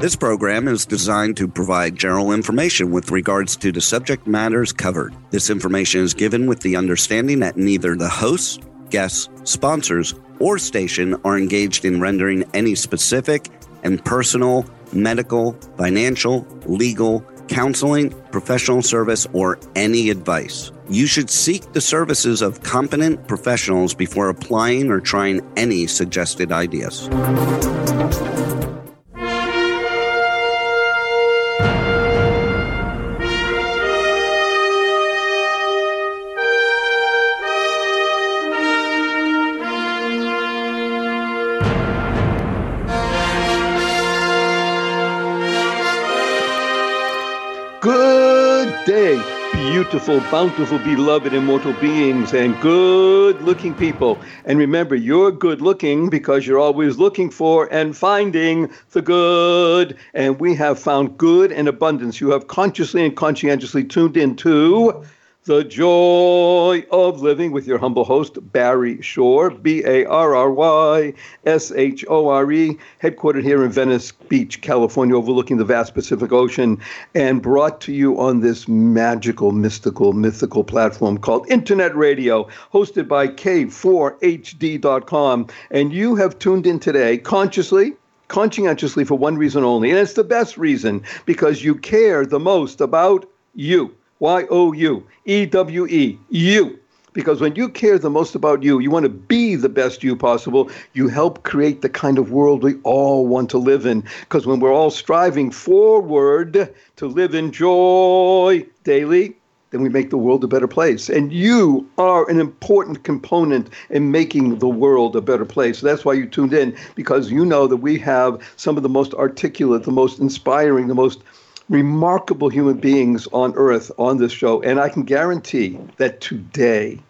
This program is designed to provide general information with regards to the subject matters covered. This information is given with the understanding that neither the hosts, guests, sponsors, or station are engaged in rendering any specific and personal, medical, financial, legal, counseling, professional service, or any advice. You should seek the services of competent professionals before applying or trying any suggested ideas. Beautiful, bountiful, beloved, immortal beings, and good looking people. And remember, you're good looking because you're always looking for and finding the good. And we have found good and abundance. You have consciously and conscientiously tuned into the Joy of Living with your humble host, Barry Shore, B A R R Y S H O R E, headquartered here in Venice Beach, California, overlooking the vast Pacific Ocean, and brought to you on this magical, mystical, mythical platform called Internet Radio, hosted by K4HD.com. And you have tuned in today consciously conscientiously for one reason only, and it's the best reason because you care the most about you. Y O U E W E, you. Because when you care the most about you, you want to be the best you possible, you help create the kind of world we all want to live in. Because when we're all striving forward to live in joy daily, then we make the world a better place. And you are an important component in making the world a better place. That's why you tuned in, because you know that we have some of the most articulate, the most inspiring, the most remarkable human beings on earth on this show. And I can guarantee that today,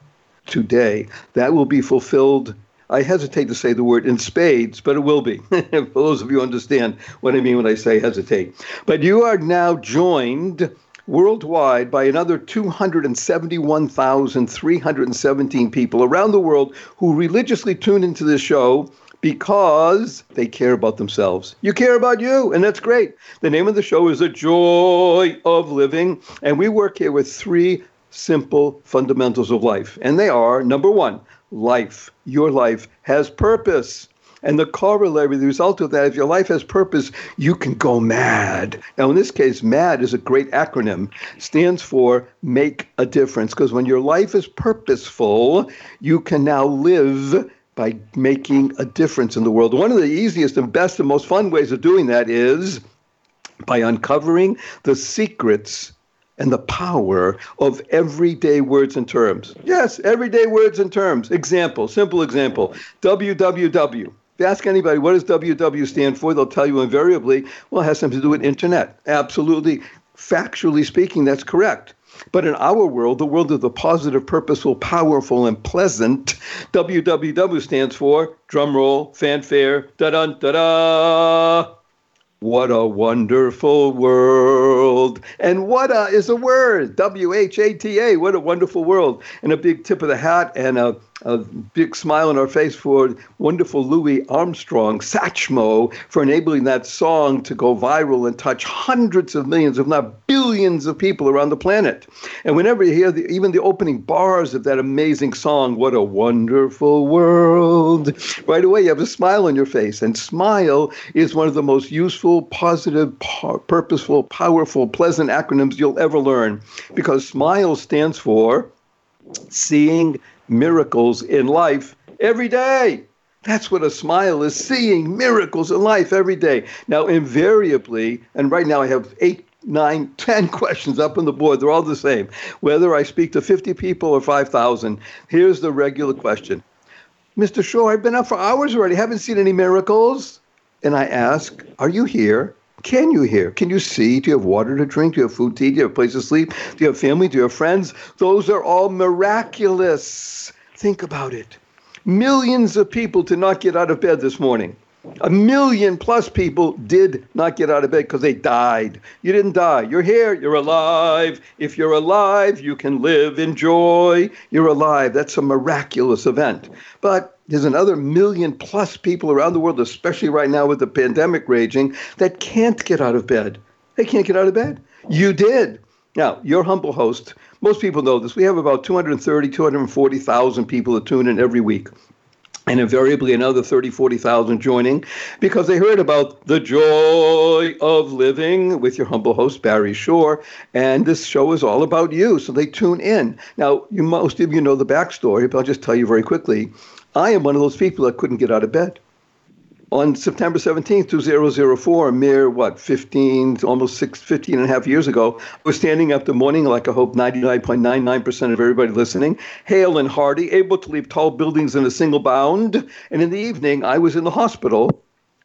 today, that will be fulfilled. I hesitate to say the word in spades, but it will be. For those of you understand what I mean when I say hesitate. But you are now joined worldwide by another 271,317 people around the world who religiously tune into this show because they care about themselves. You care about you, and that's great. The name of the show is The Joy of Living, and we work here with three simple fundamentals of life. And they are number one, life. Your life has purpose. And the corollary, the result of that, if your life has purpose, you can go mad. Now, in this case, MAD is a great acronym, stands for make a difference. Because when your life is purposeful, you can now live by making a difference in the world. One of the easiest and best and most fun ways of doing that is by uncovering the secrets and the power of everyday words and terms. Yes, everyday words and terms. Example, simple example www. If you ask anybody what does WW stand for, they'll tell you invariably, well, it has something to do with internet. Absolutely, factually speaking, that's correct. But in our world, the world of the positive, purposeful, powerful, and pleasant, WWW stands for drumroll, fanfare, da da da da. What a wonderful world. And what a is a word. W H A T A. What a wonderful world. And a big tip of the hat and a, a big smile on our face for wonderful Louis Armstrong, Satchmo, for enabling that song to go viral and touch hundreds of millions, if not billions of people around the planet. And whenever you hear the, even the opening bars of that amazing song, What a Wonderful World, right away you have a smile on your face. And smile is one of the most useful, positive, purposeful, powerful, pleasant acronyms you'll ever learn because SMILE stands for seeing miracles in life every day. That's what a smile is seeing miracles in life every day. Now, invariably, and right now I have eight, nine, ten questions up on the board. They're all the same. Whether I speak to 50 people or 5,000, here's the regular question Mr. Shore, I've been up for hours already, haven't seen any miracles. and I ask, Are you here? Can you hear? Can you see? Do you have water to drink? Do you have food to eat? Do you have a place to sleep? Do you have family? Do you have friends? Those are all miraculous. Think about it. Millions of people did not get out of bed this morning. A million plus people did not get out of bed because they died. You didn't die. You're here. You're alive. If you're alive, you can live in joy. You're alive. That's a miraculous event. But there's another million plus people around the world, especially right now with the pandemic raging, that can't get out of bed. They can't get out of bed. You did. Now, your humble host, most people know this. We have about 230, 240,000 people that tune in every week and invariably another 30, 40,000 joining because they heard about the joy of living with your humble host, Barry Shore. And this show is all about you. So they tune in. Now, you most of you know the backstory, but I'll just tell you very quickly. I am one of those people that couldn't get out of bed on September 17th, 2004, a mere, what, 15, almost six, 15 and a half years ago, I was standing up the morning, like I hope 99.99% of everybody listening, hale and hearty, able to leap tall buildings in a single bound. And in the evening, I was in the hospital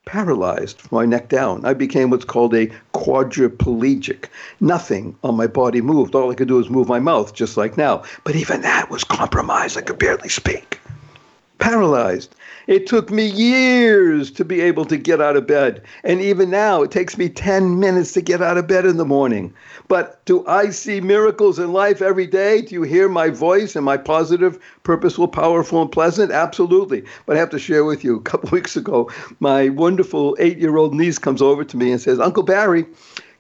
paralyzed from my neck down. I became what's called a quadriplegic. Nothing on my body moved. All I could do was move my mouth, just like now. But even that was compromised. I could barely speak. Paralyzed. It took me years to be able to get out of bed. And even now, it takes me 10 minutes to get out of bed in the morning. But do I see miracles in life every day? Do you hear my voice? Am I positive, purposeful, powerful, and pleasant? Absolutely. But I have to share with you a couple weeks ago, my wonderful eight year old niece comes over to me and says, Uncle Barry,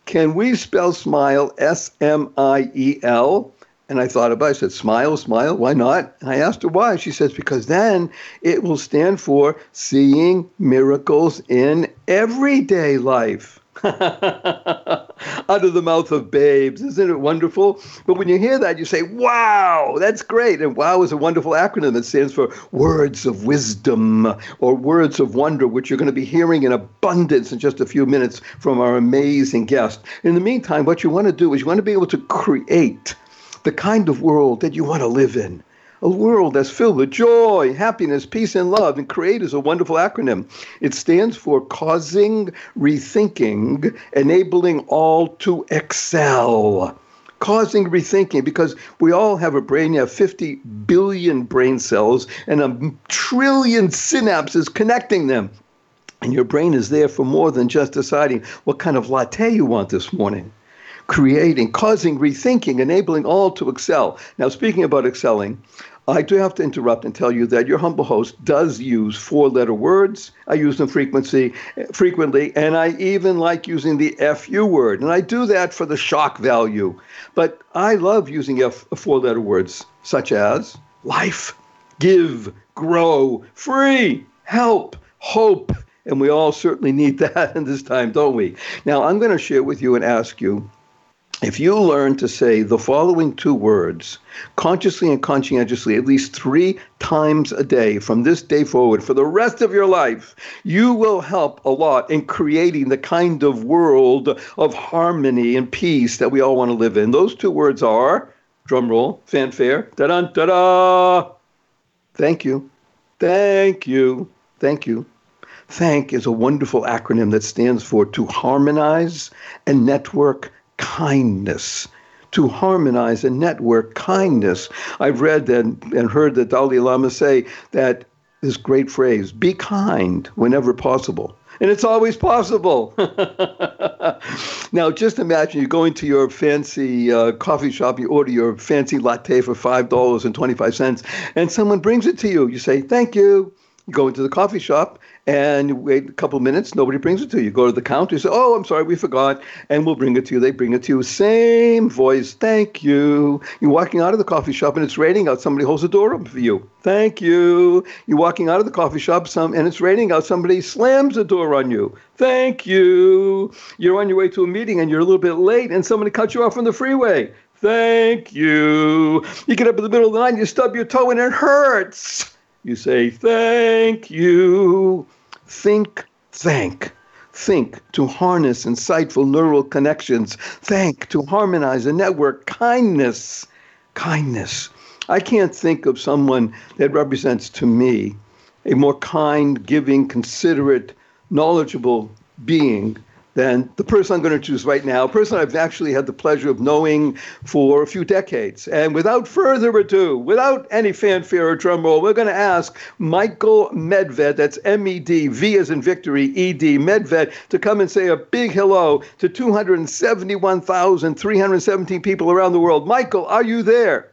can we spell smile S M I E L? And I thought about it. I said, smile, smile, why not? I asked her why. She says, because then it will stand for seeing miracles in everyday life. Out of the mouth of babes. Isn't it wonderful? But when you hear that, you say, wow, that's great. And wow is a wonderful acronym that stands for words of wisdom or words of wonder, which you're going to be hearing in abundance in just a few minutes from our amazing guest. In the meantime, what you want to do is you want to be able to create the kind of world that you want to live in. A world that's filled with joy, happiness, peace, and love. And CREATE is a wonderful acronym. It stands for Causing Rethinking, Enabling All to Excel. Causing rethinking because we all have a brain. You have 50 billion brain cells and a trillion synapses connecting them. And your brain is there for more than just deciding what kind of latte you want this morning creating, causing rethinking, enabling all to excel. Now, speaking about excelling, I do have to interrupt and tell you that your humble host does use four-letter words. I use them frequency, frequently, and I even like using the FU word, and I do that for the shock value. But I love using F, four-letter words such as life, give, grow, free, help, hope, and we all certainly need that in this time, don't we? Now, I'm going to share with you and ask you if you learn to say the following two words consciously and conscientiously at least three times a day from this day forward for the rest of your life, you will help a lot in creating the kind of world of harmony and peace that we all want to live in. Those two words are drum roll, fanfare, da da da da. Thank you. Thank you. Thank you. Thank is a wonderful acronym that stands for to harmonize and network kindness to harmonize and network kindness. I've read and, and heard the Dalai Lama say that this great phrase be kind whenever possible. And it's always possible. now, just imagine you go into your fancy uh, coffee shop, you order your fancy latte for $5.25, and someone brings it to you. You say, Thank you. You go into the coffee shop and wait a couple minutes, nobody brings it to you. You go to the counter, you say, Oh, I'm sorry, we forgot, and we'll bring it to you. They bring it to you. Same voice, thank you. You're walking out of the coffee shop and it's raining out, somebody holds the door open for you. Thank you. You're walking out of the coffee shop some and it's raining out, somebody slams the door on you. Thank you. You're on your way to a meeting and you're a little bit late and somebody cuts you off on the freeway. Thank you. You get up in the middle of the night, you stub your toe and it hurts. You say, Thank you. Think, thank. Think to harness insightful neural connections. Thank to harmonize a network. Kindness. Kindness. I can't think of someone that represents to me a more kind, giving, considerate, knowledgeable being than the person I'm going to choose right now, a person I've actually had the pleasure of knowing for a few decades. And without further ado, without any fanfare or drum roll, we're going to ask Michael Medved, that's M E D, V as in victory, E D, Medved, to come and say a big hello to 271,317 people around the world. Michael, are you there?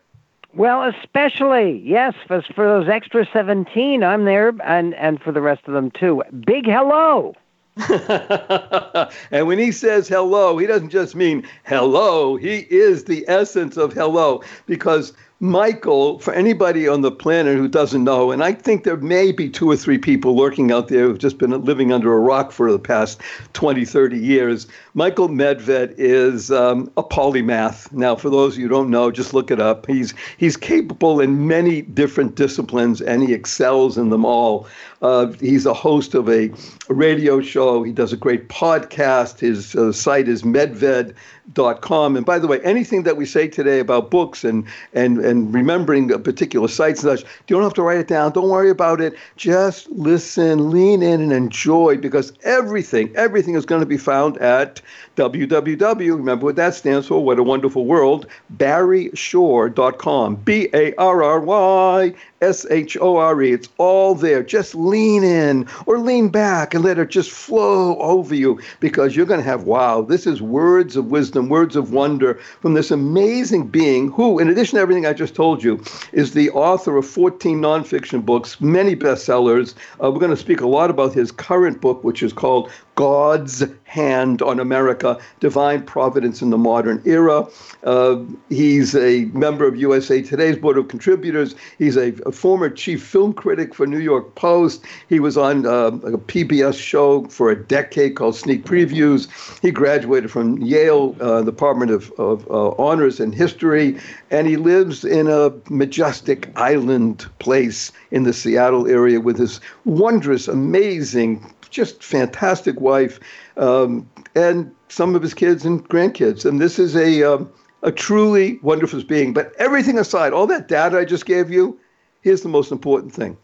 Well, especially yes, for, for those extra seventeen, I'm there, and and for the rest of them too. Big hello. and when he says hello, he doesn't just mean hello. He is the essence of hello because Michael, for anybody on the planet who doesn't know, and I think there may be two or three people lurking out there who've just been living under a rock for the past 20, 30 years, Michael Medved is um, a polymath. Now, for those of you who don't know, just look it up. He's, he's capable in many different disciplines and he excels in them all. Uh, he's a host of a, a, radio show. He does a great podcast. His uh, site is medved.com. And by the way, anything that we say today about books and, and, and remembering particular sites and such, you don't have to write it down. Don't worry about it. Just listen, lean in, and enjoy because everything, everything is going to be found at www, remember what that stands for, What a Wonderful World, barryshore.com. B A R R Y S H O R E. It's all there. Just lean in or lean back and let it just flow over you because you're going to have, wow, this is words of wisdom, words of wonder from this amazing being who, in addition to everything I just told you, is the author of 14 nonfiction books, many bestsellers. Uh, we're going to speak a lot about his current book, which is called God's hand on America, divine providence in the modern era. Uh, he's a member of USA Today's Board of Contributors. He's a, a former chief film critic for New York Post. He was on uh, a PBS show for a decade called Sneak Previews. He graduated from Yale uh, Department of, of uh, Honors and History, and he lives in a majestic island place in the Seattle area with his wondrous, amazing just fantastic wife, um, and some of his kids and grandkids. And this is a um, a truly wonderful being. But everything aside, all that data I just gave you, here's the most important thing.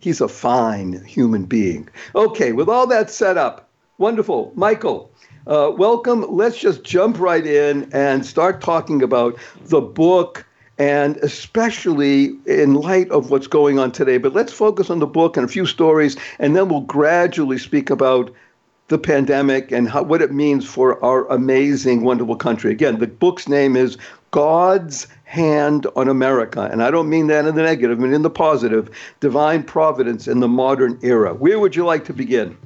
He's a fine human being. Okay, with all that set up, wonderful. Michael, uh, welcome. Let's just jump right in and start talking about the book and especially in light of what's going on today. But let's focus on the book and a few stories, and then we'll gradually speak about the pandemic and how, what it means for our amazing, wonderful country. Again, the book's name is God's Hand on America. And I don't mean that in the negative, I mean in the positive Divine Providence in the Modern Era. Where would you like to begin?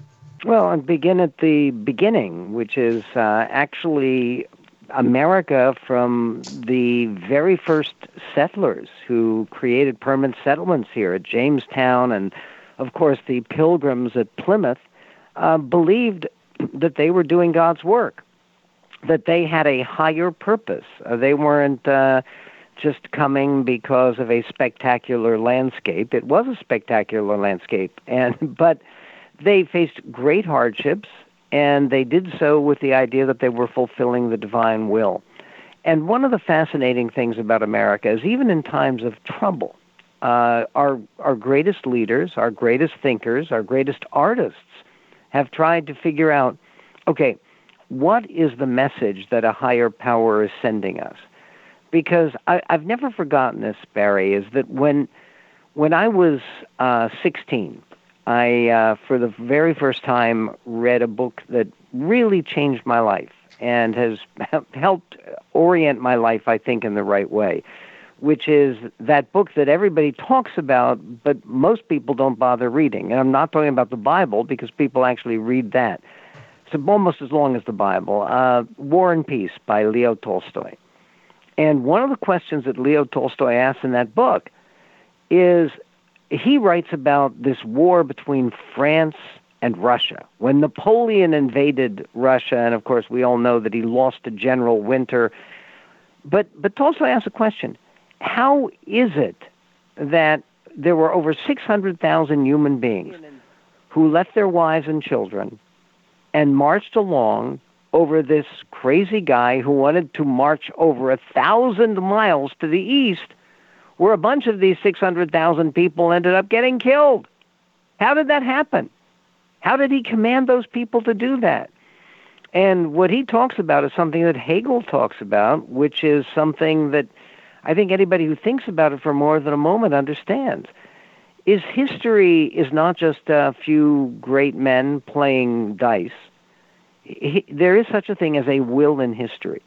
Well, I'd begin at the beginning, which is uh, actually America from the very first settlers who created permanent settlements here at Jamestown, and of course the pilgrims at Plymouth, uh, believed that they were doing God's work, that they had a higher purpose. Uh, they weren't uh, just coming because of a spectacular landscape. It was a spectacular landscape, and but they faced great hardships and they did so with the idea that they were fulfilling the divine will. And one of the fascinating things about America is even in times of trouble, uh, our our greatest leaders, our greatest thinkers, our greatest artists have tried to figure out, okay, what is the message that a higher power is sending us? Because I, I've never forgotten this, Barry, is that when when I was uh, 16, I, uh, for the very first time, read a book that really changed my life and has helped orient my life, I think, in the right way, which is that book that everybody talks about, but most people don't bother reading. And I'm not talking about the Bible because people actually read that. It's almost as long as the Bible. Uh, War and Peace by Leo Tolstoy. And one of the questions that Leo Tolstoy asks in that book is he writes about this war between France and Russia. When Napoleon invaded Russia, and of course we all know that he lost to General Winter, but but Tolstoy asks a question: How is it that there were over 600,000 human beings who left their wives and children and marched along over this crazy guy who wanted to march over a thousand miles to the east where a bunch of these 600,000 people ended up getting killed. How did that happen? How did he command those people to do that? And what he talks about is something that Hegel talks about, which is something that I think anybody who thinks about it for more than a moment understands. Is history is not just a few great men playing dice. He, there is such a thing as a will in history.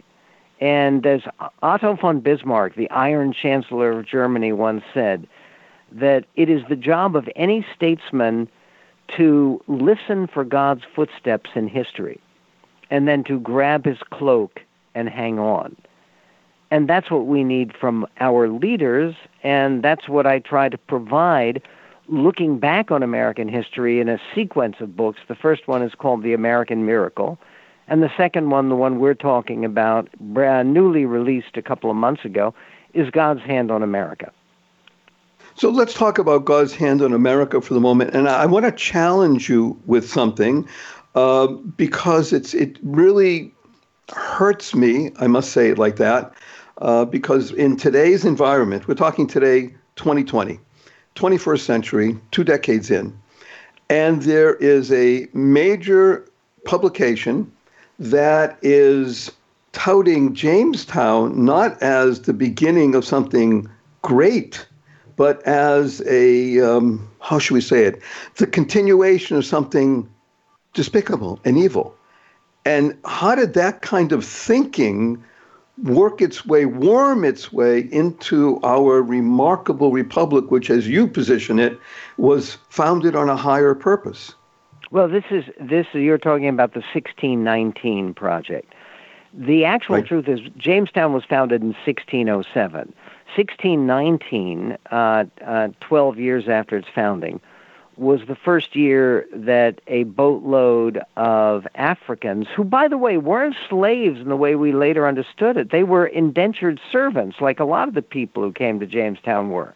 And as Otto von Bismarck, the Iron Chancellor of Germany, once said, that it is the job of any statesman to listen for God's footsteps in history and then to grab his cloak and hang on. And that's what we need from our leaders, and that's what I try to provide looking back on American history in a sequence of books. The first one is called The American Miracle, and the second one, the one we're talking about, brand newly released a couple of months ago, is God's Hand on America. So let's talk about God's hand on America for the moment. And I want to challenge you with something uh, because it's it really hurts me. I must say it like that uh, because in today's environment, we're talking today, 2020, 21st century, two decades in, and there is a major publication that is touting Jamestown not as the beginning of something great but as a, um, how should we say it, the continuation of something despicable and evil. And how did that kind of thinking work its way, worm its way into our remarkable republic, which, as you position it, was founded on a higher purpose? Well, this is this. You're talking about the 1619 project. The actual right. truth is, Jamestown was founded in 1607. 1619, uh, uh, 12 years after its founding, was the first year that a boatload of Africans, who, by the way, weren't slaves in the way we later understood it, they were indentured servants, like a lot of the people who came to Jamestown were.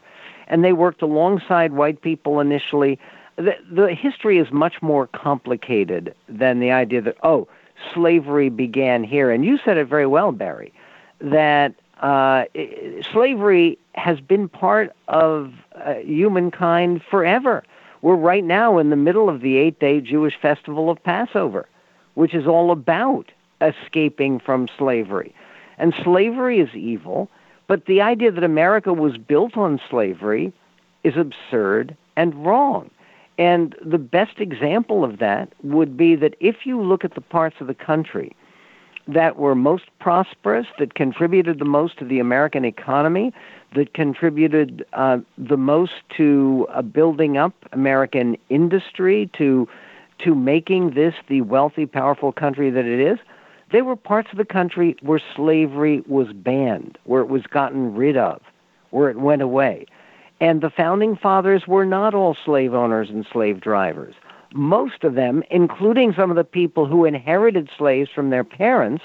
And they worked alongside white people initially. The, the history is much more complicated than the idea that, oh, slavery began here. And you said it very well, Barry, that uh, slavery has been part of uh, humankind forever. We're right now in the middle of the eight day Jewish festival of Passover, which is all about escaping from slavery. And slavery is evil, but the idea that America was built on slavery is absurd and wrong. And the best example of that would be that if you look at the parts of the country that were most prosperous, that contributed the most to the American economy, that contributed uh, the most to uh, building up American industry, to to making this the wealthy, powerful country that it is. They were parts of the country where slavery was banned, where it was gotten rid of, where it went away. And the founding fathers were not all slave owners and slave drivers most of them, including some of the people who inherited slaves from their parents,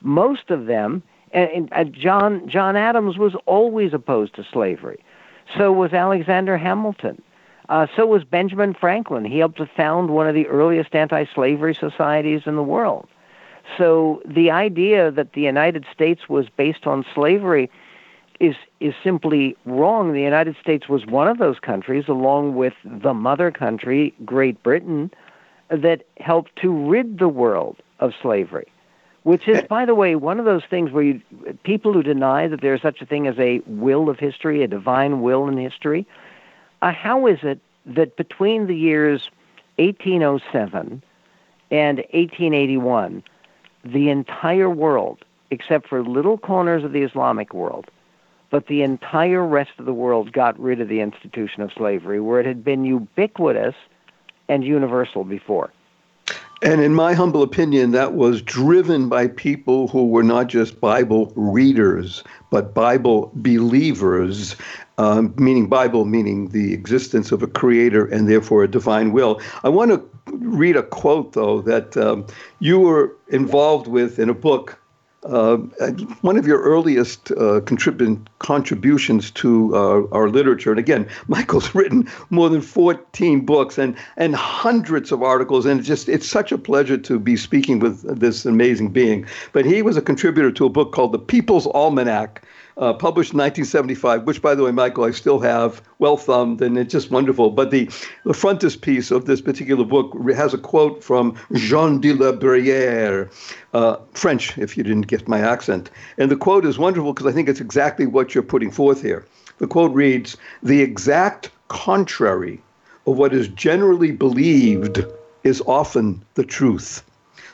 most of them, and, and John John Adams was always opposed to slavery. So was Alexander Hamilton. Uh, so was Benjamin Franklin. He helped to found one of the earliest anti-slavery societies in the world. So the idea that the United States was based on slavery is is simply wrong. The United States was one of those countries, along with the mother country, Great Britain, that helped to rid the world of slavery. Which is, by the way, one of those things where you, people who deny that there's such a thing as a will of history, a divine will in history, uh, how is it that between the years 1807 and 1881, the entire world, except for little corners of the Islamic world, but the entire rest of the world got rid of the institution of slavery, where it had been ubiquitous and universal before. And in my humble opinion, that was driven by people who were not just Bible readers, but Bible believers, um, meaning Bible, meaning the existence of a creator and therefore a divine will. I want to read a quote, though, that um, you were involved with in a book uh, one of your earliest uh, contrib- contributions to uh, our literature, and again, Michael's written more than 14 books and, and hundreds of articles, and it's just it's such a pleasure to be speaking with this amazing being. But he was a contributor to a book called The People's Almanac, uh, published in 1975, which, by the way, Michael, I still have well thumbed, and it's just wonderful. But the, the frontispiece of this particular book has a quote from Jean de la Bruyere, uh, French, if you didn't get my accent. And the quote is wonderful because I think it's exactly what you're putting forth here. The quote reads The exact contrary of what is generally believed is often the truth.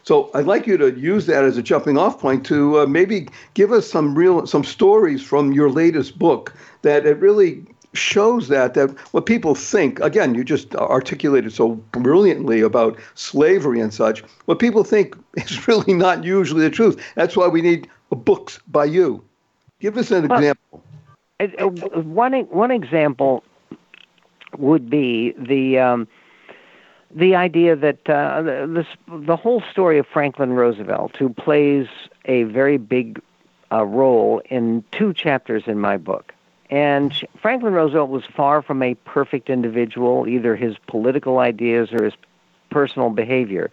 So I'd like you to use that as a jumping off point to uh, maybe give us some real some stories from your latest book that it really shows that that what people think. Again you just articulated so brilliantly about slavery and such. What people think is really not usually the truth. That's why we need books by you. Give us an well, example. one one example would be the um, the idea that uh, this the whole story of Franklin Roosevelt, who plays a very big uh, role in two chapters in my book. And Franklin Roosevelt was far from a perfect individual, either his political ideas or his personal behavior.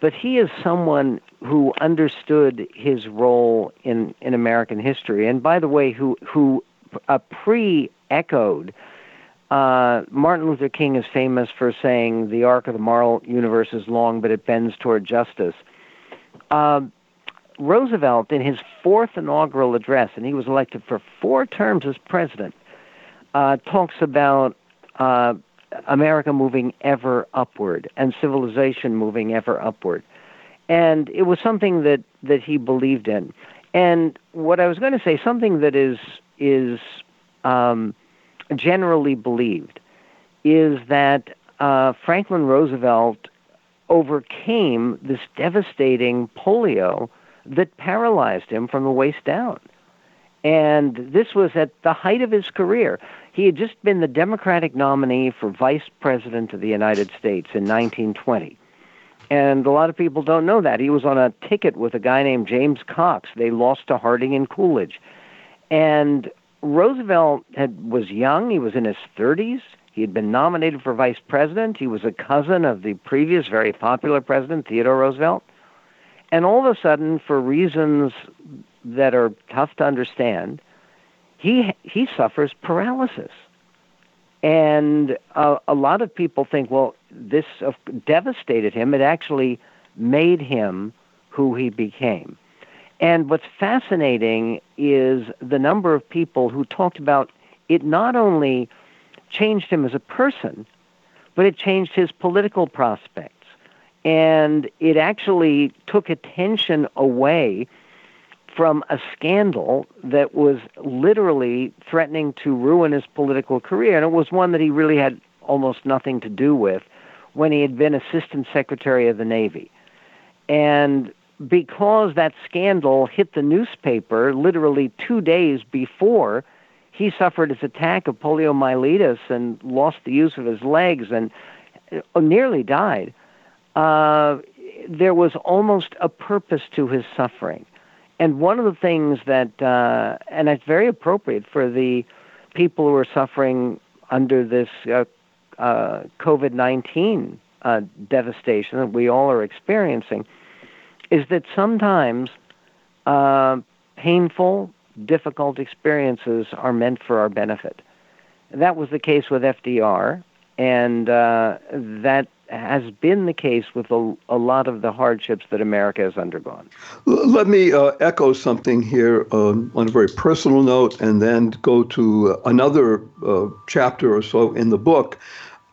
But he is someone who understood his role in, in American history, and by the way, who who uh, pre-echoed uh, Martin Luther King is famous for saying the arc of the moral universe is long, but it bends toward justice. Uh, Roosevelt, in his fourth inaugural address, and he was elected for four terms as president, uh, talks about uh, America moving ever upward and civilization moving ever upward. And it was something that, that he believed in. And what I was going to say, something that is is um, generally believed is that uh, Franklin Roosevelt overcame this devastating polio that paralyzed him from the waist down. And this was at the height of his career. He had just been the Democratic nominee for Vice President of the United States in 1920. And a lot of people don't know that. He was on a ticket with a guy named James Cox. They lost to Harding and Coolidge. And Roosevelt had, was young. He was in his 30s. He had been nominated for vice president. He was a cousin of the previous very popular president, Theodore Roosevelt. And all of a sudden, for reasons that are tough to understand, he he suffers paralysis. And uh, a lot of people think, well, this devastated him. It actually made him who he became. And what's fascinating is the number of people who talked about it not only changed him as a person, but it changed his political prospects. And it actually took attention away from a scandal that was literally threatening to ruin his political career. And it was one that he really had almost nothing to do with when he had been Assistant Secretary of the Navy. And because that scandal hit the newspaper literally two days before he suffered his attack of poliomyelitis and lost the use of his legs and uh, nearly died, uh, there was almost a purpose to his suffering. And one of the things that, uh, and it's very appropriate for the people who are suffering under this uh, uh, COVID 19 uh, devastation that we all are experiencing, is that sometimes uh, painful, difficult experiences are meant for our benefit. That was the case with FDR, and uh, that has been the case with a, a, lot of the hardships that America has undergone. Let me uh, echo something here um, on a very personal note and then go to another uh, chapter or so in the book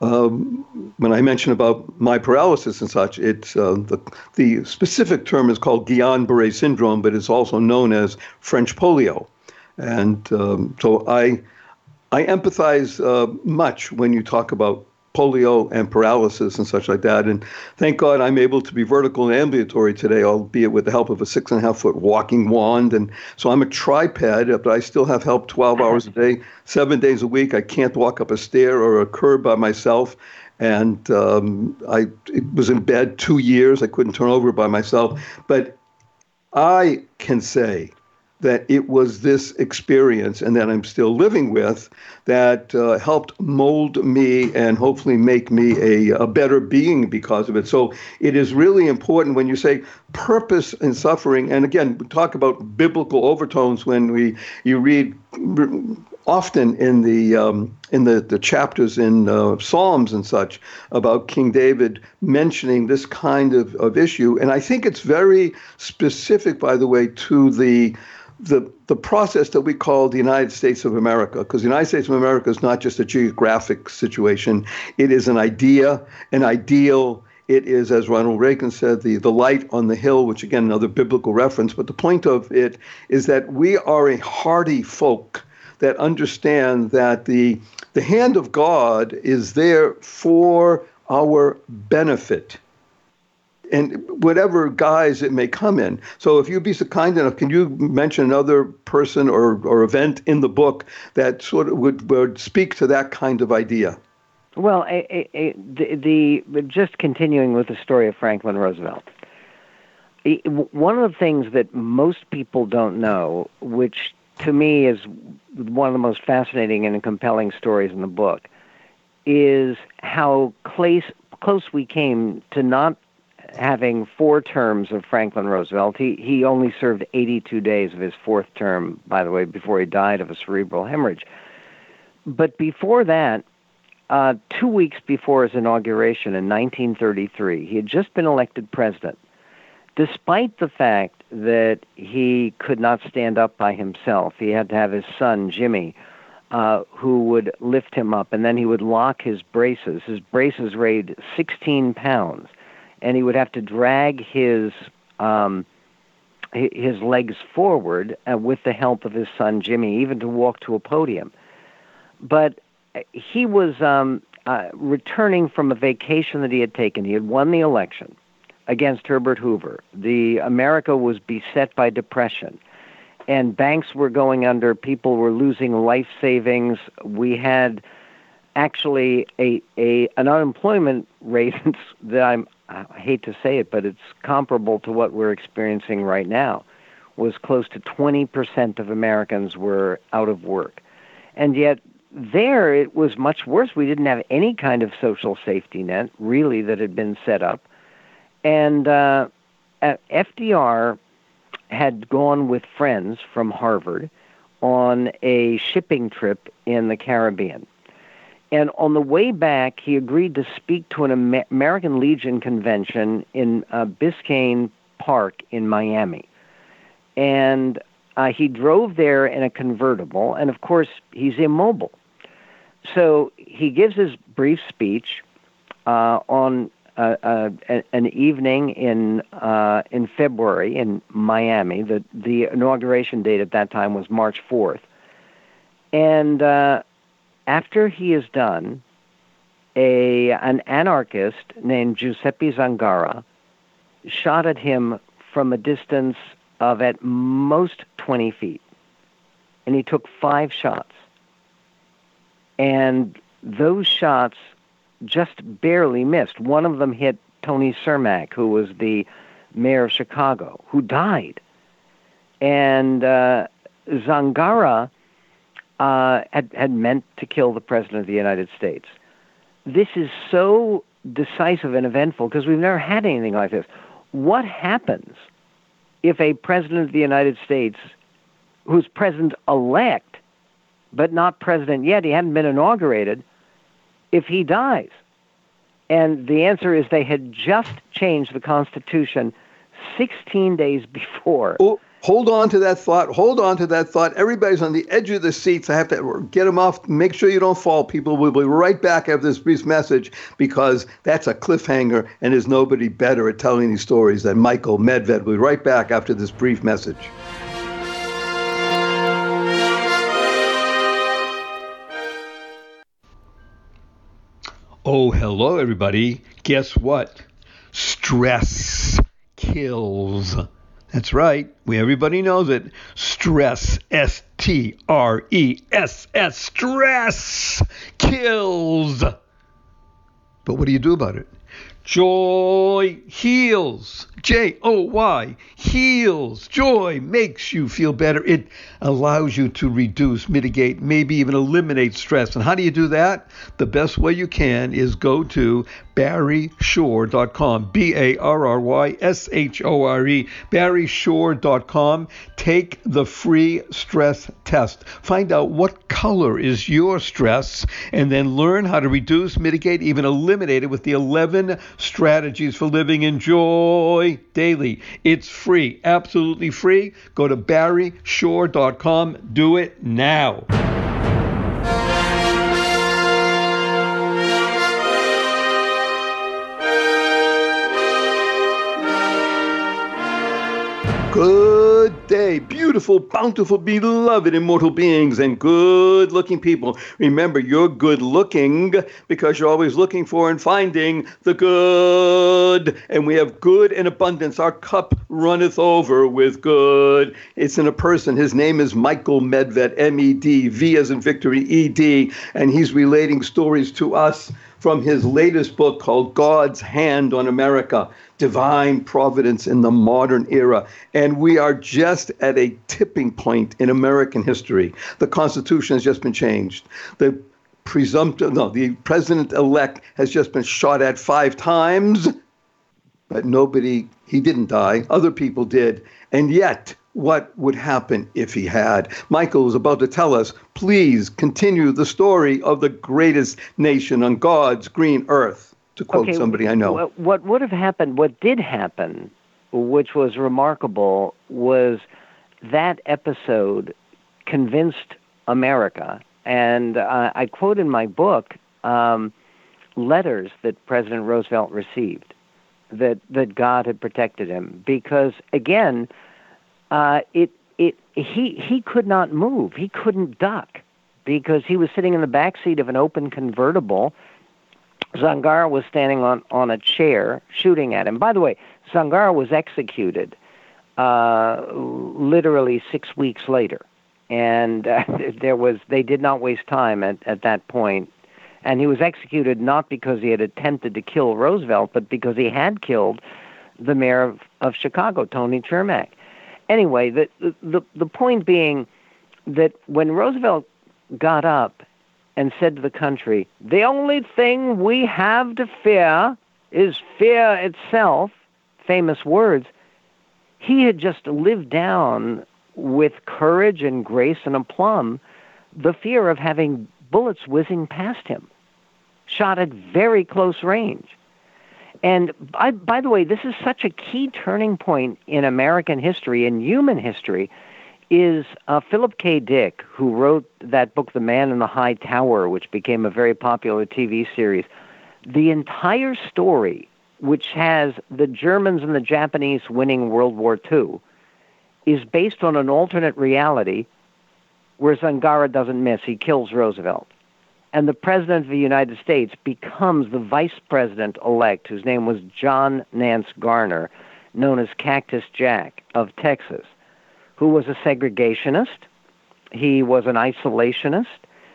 um, when I mention about my paralysis and such, it's uh, the the specific term is called Guillain-Barré syndrome, but it's also known as French polio, and um, so I I empathize uh, much when you talk about polio and paralysis and such like that. And thank God I'm able to be vertical and ambulatory today, albeit with the help of a six and a half foot walking wand. And so I'm a tripod, but I still have help 12 hours a day, seven days a week. I can't walk up a stair or a curb by myself. And um, I was in bed two years. I couldn't turn over by myself. But I can say that it was this experience and that I'm still living with that uh, helped mold me and hopefully make me a, a better being because of it. So it is really important when you say purpose in suffering, and again, we talk about biblical overtones when we you read often in the um, in the, the chapters in uh, Psalms and such about King David mentioning this kind of, of issue, and I think it's very specific, by the way, to the the the process that we call the United States of America, because the United States of America is not just a geographic situation; it is an idea, an ideal. It is, as Ronald Reagan said, the, the light on the hill, which again, another biblical reference. But the point of it is that we are a hardy folk that understand that the the hand of God is there for our benefit and whatever guise it may come in. So if you'd be so kind enough, can you mention another person or, or event in the book that sort of would, would speak to that kind of idea? Well, a, a, a, the, the just continuing with the story of Franklin Roosevelt. One of the things that most people don't know, which to me is one of the most fascinating and compelling stories in the book, is how close, close we came to not having four terms of Franklin Roosevelt. He he only served 82 days of his fourth term, by the way, before he died of a cerebral hemorrhage. But before that, uh, two weeks before his inauguration in 1933, he had just been elected president. Despite the fact that he could not stand up by himself, he had to have his son Jimmy, uh, who would lift him up, and then he would lock his braces. His braces weighed 16 pounds and he would have to drag his um, his legs forward uh, with the help of his son Jimmy, even to walk to a podium. But uh, he was um, uh, returning from a vacation that he had taken. He had won the election against Herbert Hoover. The America was beset by depression, and banks were going under. People were losing life savings. We had actually a, a an unemployment rate that I'm I hate to say it, but it's comparable to what we're experiencing right now, was close to 20% of Americans were out of work. And yet, there it was much worse. We didn't have any kind of social safety net, really, that had been set up. And uh, FDR had gone with friends from Harvard on a shipping trip in the Caribbean. And on the way back, he agreed to speak to an Amer- American Legion convention in uh, Biscayne Park in Miami. And uh, he drove there in a convertible, and of course, he's immobile. So he gives his brief speech uh, on uh, uh, an evening in uh, in February in Miami. The the inauguration date at that time was March fourth, and uh, after he is done, a an anarchist named Giuseppe Zangara shot at him from a distance of at most 20 feet. And he took five shots. And those shots just barely missed. One of them hit Tony Cermak, who was the mayor of Chicago, who died. And uh, Zangara uh, had, had meant to kill the President of the United States. This is so decisive and eventful because we've never had anything like this. What happens if a President of the United States, who's President elect, but not President yet, he hadn't been inaugurated, if he dies? And the answer is they had just changed the Constitution 16 days before. Hold on to that thought. Hold on to that thought. Everybody's on the edge of the seats. I have to get them off. Make sure you don't fall, people. We'll be right back after this brief message because that's a cliffhanger, and there's nobody better at telling these stories than Michael Medved. We'll be right back after this brief message. Oh, hello, everybody. Guess what? Stress kills. That's right. We everybody knows it. Stress, S T R E S S, stress kills. But what do you do about it? Joy heals. J O Y heals. Joy makes you feel better. It allows you to reduce, mitigate, maybe even eliminate stress. And how do you do that? The best way you can is go to barryshore.com. B A R R Y S H O R E. barryshore.com. Take the free stress test. Find out what color is your stress and then learn how to reduce, mitigate, even eliminate it with the 11 strategies for living in joy daily. It's free, absolutely free. Go to barryshore.com. Do it now. Good day, beautiful, bountiful, beloved, immortal beings, and good looking people. Remember, you're good looking because you're always looking for and finding the good. And we have good in abundance. Our cup runneth over with good. It's in a person. His name is Michael Medved, M E D, V as in victory, E D. And he's relating stories to us from his latest book called God's Hand on America Divine Providence in the Modern Era. And we are just at a tipping point in American history. The Constitution has just been changed. The presumptive, no, the president elect has just been shot at five times, but nobody, he didn't die. Other people did. And yet, what would happen if he had. Michael is about to tell us, please continue the story of the greatest nation on God's green earth, to quote Okay, somebody I know. What, what would have happened, what did happen, which was remarkable, was that episode convinced America, and uh, I quote in my book um, letters that President Roosevelt received that that God had protected him because again, uh, it it he he could not move, he couldn't duck because he was sitting in the back seat of an open convertible. Zangara was standing on, on a chair shooting at him. By the way, Zangara was executed uh, literally six weeks later. And uh, there was they did not waste time at, at that point. And he was executed not because he had attempted to kill Roosevelt, but because he had killed the mayor of, of Chicago, Tony Cermak. Anyway, the, the the point being that when Roosevelt got up and said to the country, The only thing we have to fear is fear itself, famous words, he had just lived down with courage and grace and aplomb the fear of having bullets whizzing past him, shot at very close range. And by, by the way, this is such a key turning point in American history and human history is uh, Philip K. Dick, who wrote that book, The Man in the High Tower, which became a very popular TV series. The entire story, which has the Germans and the Japanese winning World War II, is based on an alternate reality where Zangara doesn't miss. He kills Roosevelt. And the President of the United States becomes the Vice President elect, whose name was John Nance Garner, known as Cactus Jack of Texas who was a segregationist. He was an isolationist.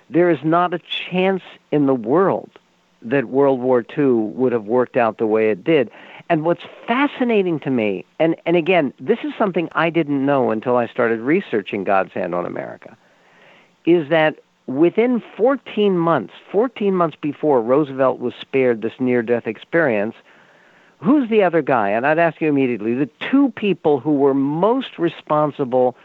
There is not a chance in the world that World War II would have worked out the way it did. And what's fascinating to me, and, and again, this is something I didn't know until I started researching God's Hand on America, is that within 14 months, 14 months before Roosevelt was spared this near death experience, who's the other guy? And I'd ask you immediately the two people who were most responsible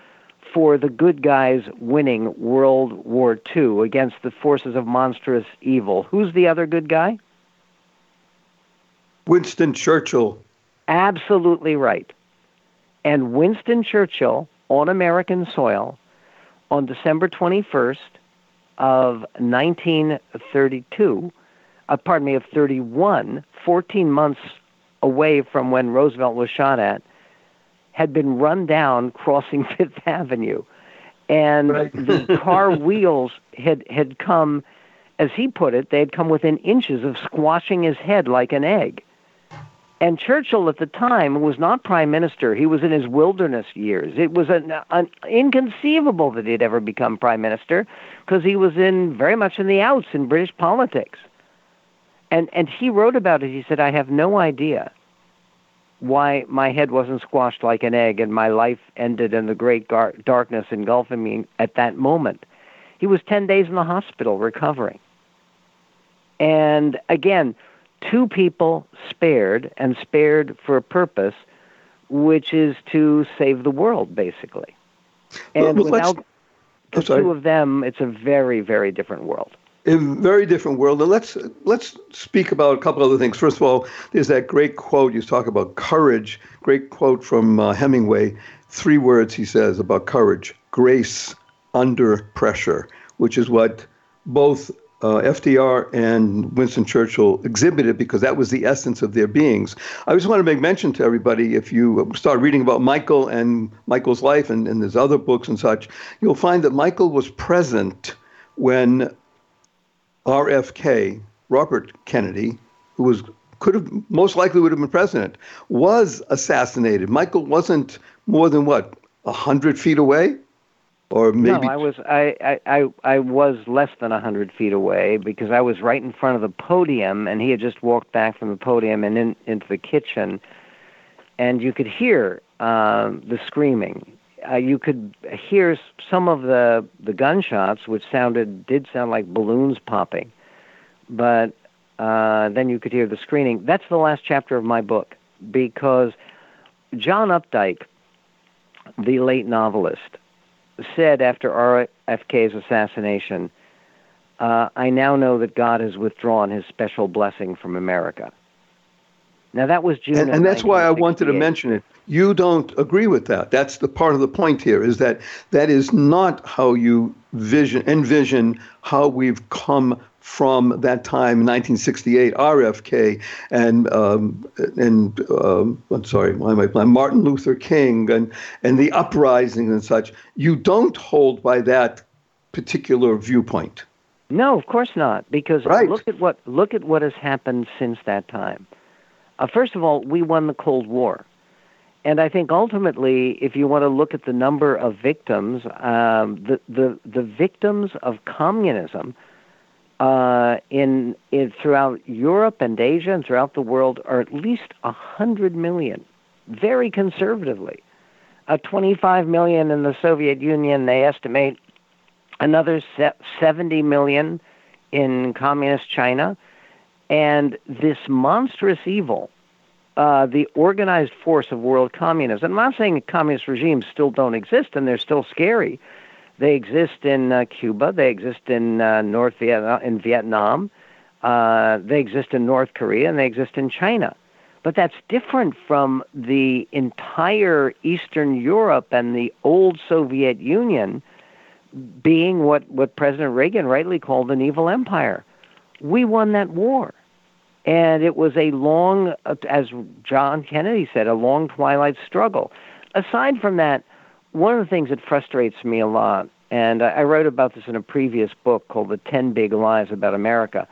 for the good guys winning World War II against the forces of monstrous evil. Who's the other good guy? Winston Churchill. Absolutely right. And Winston Churchill on American soil on December 21st of 1932, uh, pardon me, of 31, 14 months away from when Roosevelt was shot at, had been run down crossing Fifth Avenue. And Right. the car wheels had, had come, as he put it, they had come within inches of squashing his head like an egg. And Churchill at the time was not prime minister. He was in his wilderness years. It was an, an inconceivable that he'd ever become prime minister because he was in very much in the outs in British politics. And and he wrote about it. He said, "I have no idea why my head wasn't squashed like an egg and my life ended in the great gar- darkness engulfing me at that moment." He was 10 days in the hospital recovering. And again, two people spared and spared for a purpose, which is to save the world, basically. And well, without the two of them, it's a very, very different world. A very different world. And let's let's speak about a couple other things. First of all, there's that great quote you talk about courage. Great quote from uh, Hemingway. Three words he says about courage: grace under pressure, which is what both uh, FDR and Winston Churchill exhibited because that was the essence of their beings. I just want to make mention to everybody if you start reading about Michael and Michael's life and, and there's other books and such, you'll find that Michael was present when RFK, Robert Kennedy, who was could have most likely would have been president, was assassinated. Michael wasn't more than what a hundred feet away or maybe no, I was I, I, I was less than a hundred feet away because I was right in front of the podium, and he had just walked back from the podium and in, into the kitchen, and you could hear uh, the screaming. Uh, you could hear some of the the gunshots, which sounded did sound like balloons popping, but uh, then you could hear the screaming. That's the last chapter of my book because John Updike, the late novelist, said after RFK's assassination, uh, I now know that God has withdrawn his special blessing from America. Now that was June, and, and that's why I wanted to mention it. You don't agree with that. That's the part of the point here. Is that that is not how you vision envision how we've come from that time, 1968, RFK, and um, and um, I'm sorry, why am I Martin Luther King and and the uprising and such. You don't hold by that particular viewpoint. No, of course not. Because right. look at what look at what has happened since that time. Uh, first of all, we won the Cold War. And I think ultimately, if you want to look at the number of victims, um, the, the, the victims of communism uh, in, in throughout Europe and Asia and throughout the world are at least 100 million, very conservatively. Uh, 25 million in the Soviet Union, they estimate another 70 million in communist China. And this monstrous evil, uh, the organized force of world communism, I'm not saying communist regimes still don't exist and they're still scary, they exist in uh, Cuba. They exist in uh, North Vietnam. In Vietnam, uh, they exist in North Korea, and they exist in China. But that's different from the entire Eastern Europe and the old Soviet Union being what, what President Reagan rightly called an evil empire. We won that war. And it was a long, as John Kennedy said, a long twilight struggle. Aside from that, one of the things that frustrates me a lot, and I wrote about this in a previous book called The 10 Big Lies About America,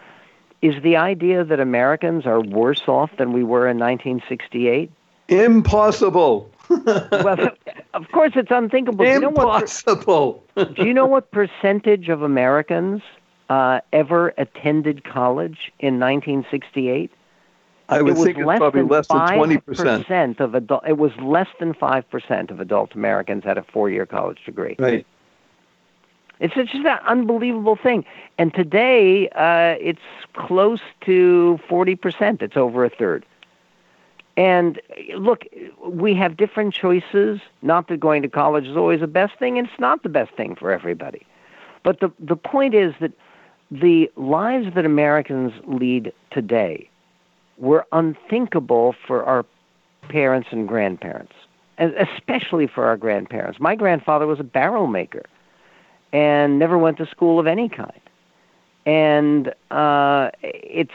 is the idea that Americans are worse off than we were in 1968. Impossible. well, of course, it's unthinkable. Impossible. Do you know what, do you know what percentage of Americans uh, ever attended college in 1968? I would think it's probably less than twenty percent of adult. It was less than five percent of adult Americans had a four-year college degree. Right. It's just an unbelievable thing. And today, uh, it's close to forty percent. It's over a third. And look, we have different choices. Not that going to college is always the best thing, and it's not the best thing for everybody. But the the point is that the lives that Americans lead today were unthinkable for our parents and grandparents, and especially for our grandparents. My grandfather was a barrel maker and never went to school of any kind. And uh, it's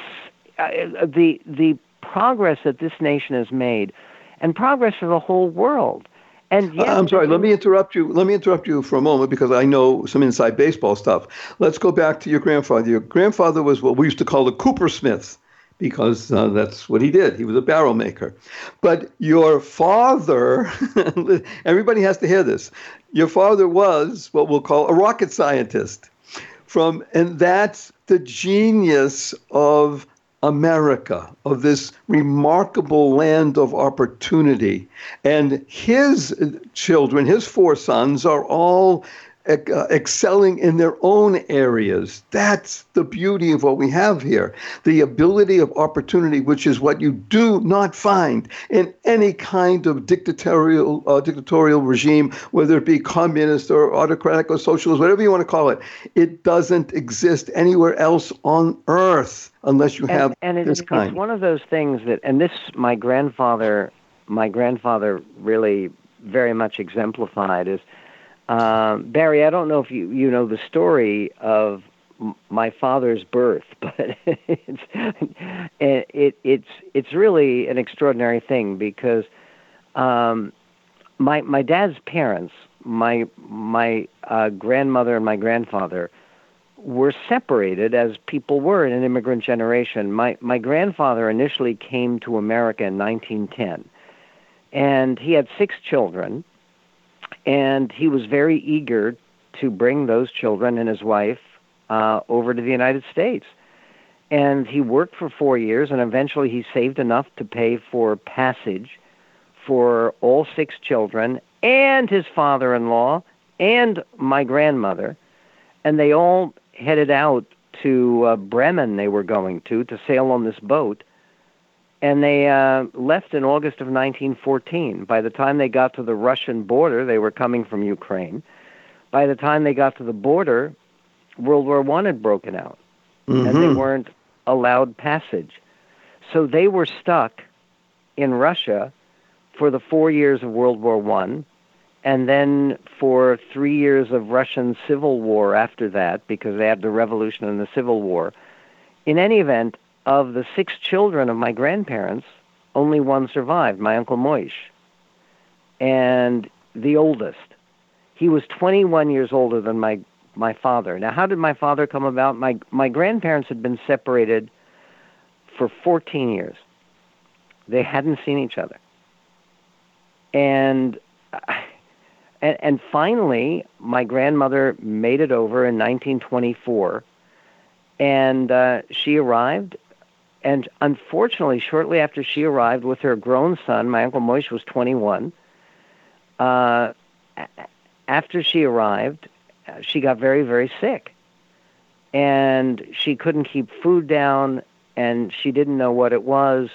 uh, the the progress that this nation has made, and progress for the whole world. And yet, I'm sorry. Let me interrupt you. Let me interrupt you for a moment because I know some inside baseball stuff. Let's go back to your grandfather. Your grandfather was what we used to call the Coopersmith because uh, that's what he did. He was a barrel maker. But your father, everybody has to hear this. Your father was what we'll call a rocket scientist. From and that's the genius of America, of this remarkable land of opportunity. And his children, his four sons, are all excelling in their own areas. That's the beauty of what we have here. The ability of opportunity, which is what you do not find in any kind of dictatorial uh, dictatorial regime, whether it be communist or autocratic or socialist, whatever you want to call it. It doesn't exist anywhere else on earth unless you have and, and this it, kind. It's one of those things that, and this my grandfather, my grandfather really very much exemplified is um, Barry, I don't know if you you know the story of my father's birth, but it's it, it's it's really an extraordinary thing because um, my my dad's parents, my my uh, grandmother and my grandfather, were separated as people were in an immigrant generation. My my grandfather initially came to America in 1910, and he had six children and he was very eager to bring those children and his wife uh, over to the United States. And he worked for four years, and eventually he saved enough to pay for passage for all six children and his father in law and my grandmother. And they all headed out to uh, Bremen, they were going to, to sail on this boat and they uh, left in August of 1914. By the time they got to the Russian border, they were coming from Ukraine. By the time they got to the border, World War One had broken out, mm-hmm. and they mm-hmm. weren't allowed passage. So they were stuck in Russia for the four years of World War One, and then for three years of Russian civil war after that, because they had the revolution and the civil war. In any event, of the six children of my grandparents, only one survived, my Uncle Moish. And the oldest. He was 21 years older than my, my father. Now, how did my father come about? My, my grandparents had been separated for 14 years. They hadn't seen each other. And, and, and finally, my grandmother made it over in 1924 and uh, she arrived and unfortunately, shortly after she arrived with her grown son, my Uncle Moish was 21. Uh, after she arrived, she got very, very sick. And she couldn't keep food down, and she didn't know what it was.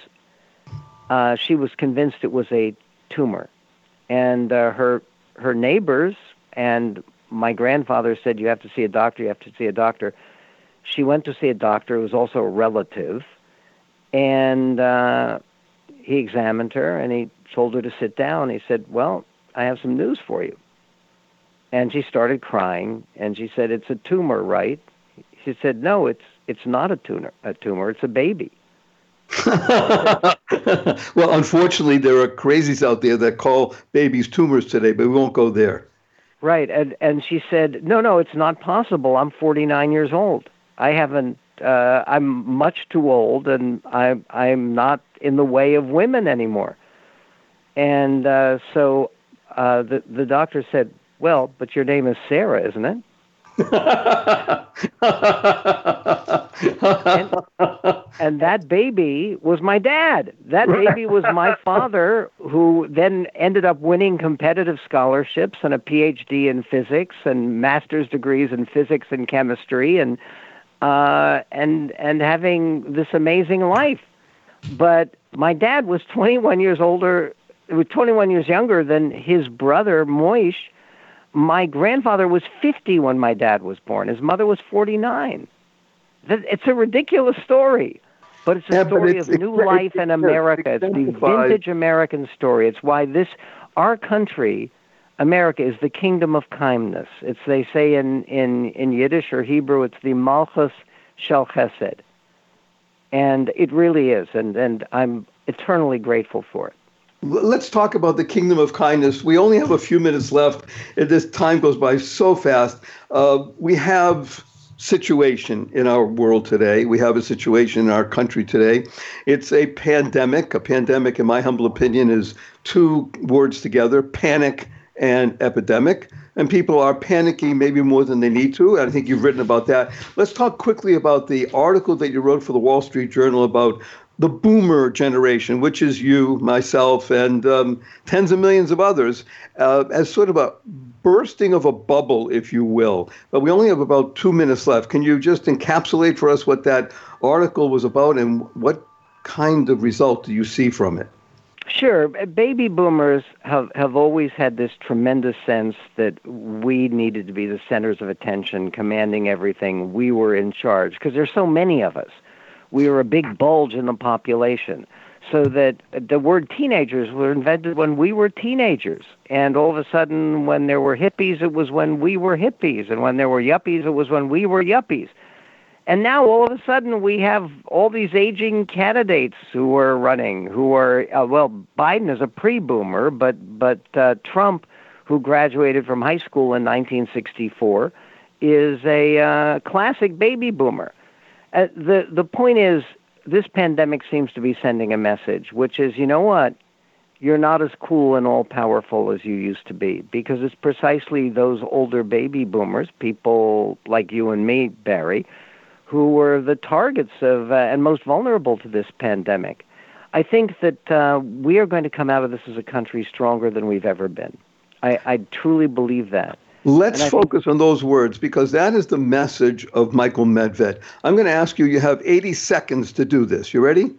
Uh, she was convinced it was a tumor. And uh, her, her neighbors and my grandfather said, You have to see a doctor, you have to see a doctor. She went to see a doctor who was also a relative and uh, he examined her and he told her to sit down. He said, Well, I have some news for you. And she started crying and she said, It's a tumor, right? She said, No, it's it's not a tumor a tumor, it's a baby. well, unfortunately, there are crazies out there that call babies tumors today, but we won't go there. Right, and and she said, "No, no, it's not possible. I'm 49 years old. I haven't uh, I'm much too old and I, I'm not in the way of women anymore. And uh, so uh, the, the doctor said, Well, but your name is Sarah, isn't it? and, and, that baby was my dad. That baby was my father, who then ended up winning competitive scholarships and a PhD in physics and master's degrees in physics and chemistry and uh, and and having this amazing life. But my dad was 21 years older, was 21 years younger than his brother Moish. My grandfather was 50 when my dad was born. His mother was 49. It's a ridiculous story, but it's a yeah, story it's, of new life in America. It's the vintage American story. It's why this our country America is the kingdom of kindness. It's they say in in in Yiddish or Hebrew, it's the Malchus Shel Chesed, and it really is, and and I'm eternally grateful for it. Let's talk about the kingdom of kindness. We only have a few minutes left. This time goes by so fast. Uh, we have situation in our world today. We have a situation in our country today. It's a pandemic. A pandemic, in my humble opinion, is two words together: panic and epidemic. and people are panicking maybe more than they need to. I think you've written about that. Let's talk quickly about the article that you wrote for the Wall Street Journal about the boomer generation, which is you, myself, and um, tens of millions of others, uh, as sort of a bursting of a bubble, if you will. But we only have about two minutes left. Can you just encapsulate for us what that article was about and what kind of result do you see from it? Sure. Baby boomers have, have always had this tremendous sense that we needed to be the centers of attention, commanding everything. We were in charge because there's so many of us. We were a big bulge in the population. So that the word teenagers were invented when we were teenagers. And all of a sudden, when there were hippies, it was when we were hippies. And when there were yuppies, it was when we were yuppies. And now all of a sudden we have all these aging candidates who are running, who are uh, well, Biden is a pre-boomer, but but uh, Trump, who graduated from high school in 1964, is a uh, classic baby boomer. Uh, the the point is, this pandemic seems to be sending a message, which is, you know what, you're not as cool and all powerful as you used to be, because it's precisely those older baby boomers, people like you and me, Barry who were the targets of uh, and most vulnerable to this pandemic. I think that uh, we are going to come out of this as a country stronger than we've ever been. I, I truly believe that. Let's focus on those words because that is the message of Michael Medved. I'm going to ask you, you have 80 seconds to do this. You ready?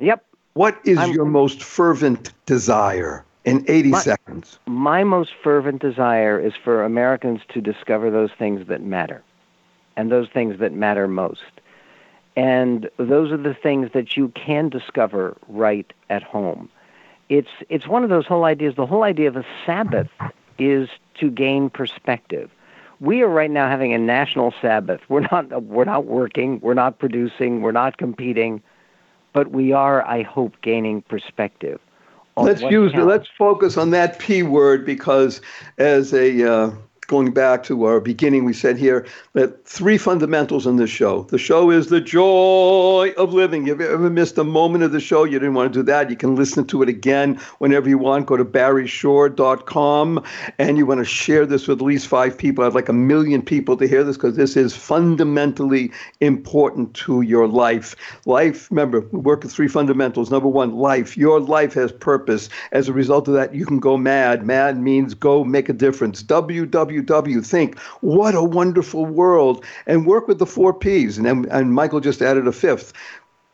Yep. What is I'm, your most fervent desire in 80 my, seconds? My most fervent desire is for Americans to discover those things that matter and those things that matter most. And those are the things that you can discover right at home. It's it's one of those whole ideas. The whole idea of a Sabbath is to gain perspective. We are right now having a national Sabbath. We're not we're not working, we're not producing, we're not competing, but we are, I hope, gaining perspective. Let's use counts. let's focus on that P word because as a uh, going back to our beginning, we said here that three fundamentals in this show. The show is the joy of living. If you ever missed a moment of the show, you didn't want to do that, you can listen to it again whenever you want. Go to barryshore.com and you want to share this with at least five people. I'd like a million people to hear this because this is fundamentally important to your life. Life, remember, we work with three fundamentals. Number one, life. Your life has purpose. As a result of that, you can go mad. Mad means go make a difference. WW WW think, what a wonderful world, and work with the four P's. And, and Michael just added a fifth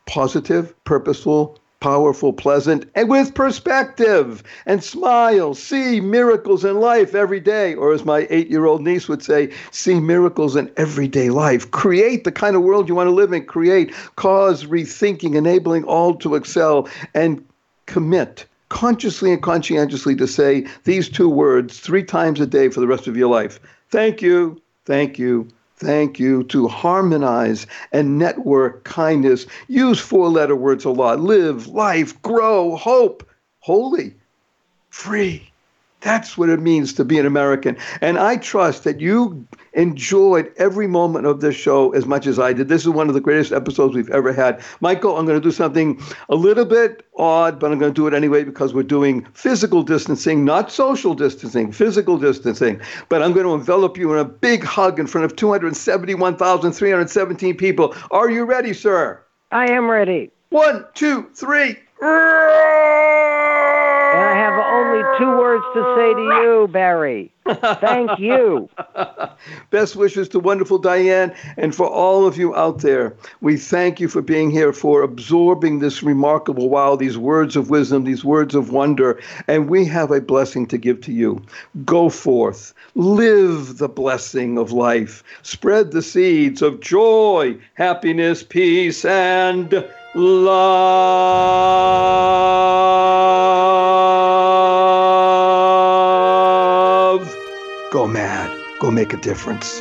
positive, purposeful, powerful, pleasant, and with perspective. And smile, see miracles in life every day. Or as my eight year old niece would say, see miracles in everyday life. Create the kind of world you want to live in. Create, cause rethinking, enabling all to excel, and commit consciously and conscientiously to say these two words three times a day for the rest of your life. Thank you, thank you, thank you. To harmonize and network kindness. Use four letter words a lot. Live, life, grow, hope, holy, free. That's what it means to be an American. And I trust that you enjoyed every moment of this show as much as I did. This is one of the greatest episodes we've ever had. Michael, I'm going to do something a little bit odd, but I'm going to do it anyway because we're doing physical distancing, not social distancing, physical distancing. But I'm going to envelop you in a big hug in front of 271,317 people. Are you ready, sir? I am ready. One, two, three. Only two words to say to you, Barry. Thank you. Best wishes to wonderful Diane and for all of you out there. We thank you for being here, for absorbing this remarkable wow, these words of wisdom, these words of wonder. And we have a blessing to give to you. Go forth, live the blessing of life, spread the seeds of joy, happiness, peace, and love. Go mad. Go make a difference.